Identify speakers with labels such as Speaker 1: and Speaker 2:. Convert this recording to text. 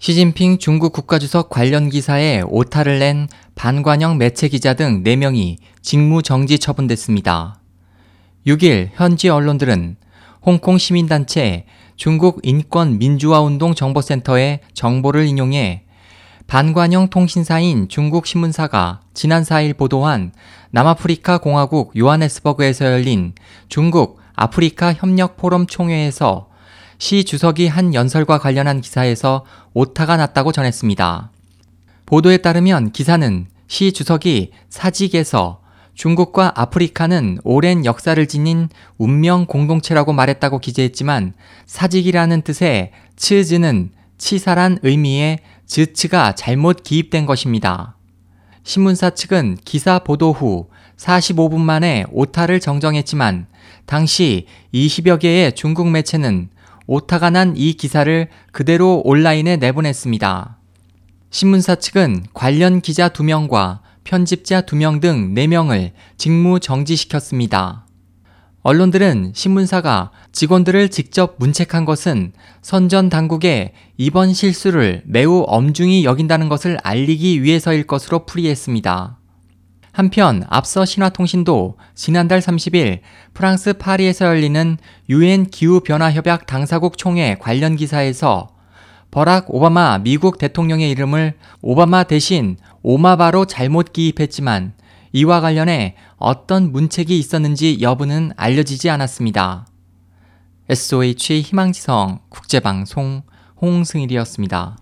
Speaker 1: 시진핑 중국 국가주석 관련 기사에 오타를 낸 반관영 매체 기자 등 4명이 직무 정지 처분됐습니다. 6일 현지 언론들은 홍콩 시민단체 중국 인권 민주화운동 정보센터의 정보를 인용해 반관영 통신사인 중국 신문사가 지난 4일 보도한 남아프리카 공화국 요하네스버그에서 열린 중국 아프리카 협력 포럼 총회에서 시 주석이 한 연설과 관련한 기사에서 오타가 났다고 전했습니다. 보도에 따르면 기사는 시 주석이 사직에서 중국과 아프리카는 오랜 역사를 지닌 운명 공동체라고 말했다고 기재했지만 사직이라는 뜻의 츠즈는 치사란 의미의 즈츠가 잘못 기입된 것입니다. 신문사 측은 기사 보도 후 45분 만에 오타를 정정했지만 당시 20여 개의 중국 매체는 오타가 난 이 기사를 그대로 온라인에 내보냈습니다. 신문사 측은 관련 기자 2명과 편집자 2명 등 4명을 직무 정지시켰습니다. 언론들은 신문사가 직원들을 직접 문책한 것은 선전 당국의 이번 실수를 매우 엄중히 여긴다는 것을 알리기 위해서일 것으로 풀이했습니다. 한편 앞서 신화통신도 지난달 30일 프랑스 파리에서 열리는 유엔 기후변화협약 당사국 총회 관련 기사에서 버락 오바마 미국 대통령의 이름을 오바마 대신 오마바로 잘못 기입했지만 이와 관련해 어떤 문책이 있었는지 여부는 알려지지 않았습니다. SOH 희망지성 국제방송 홍승일이었습니다.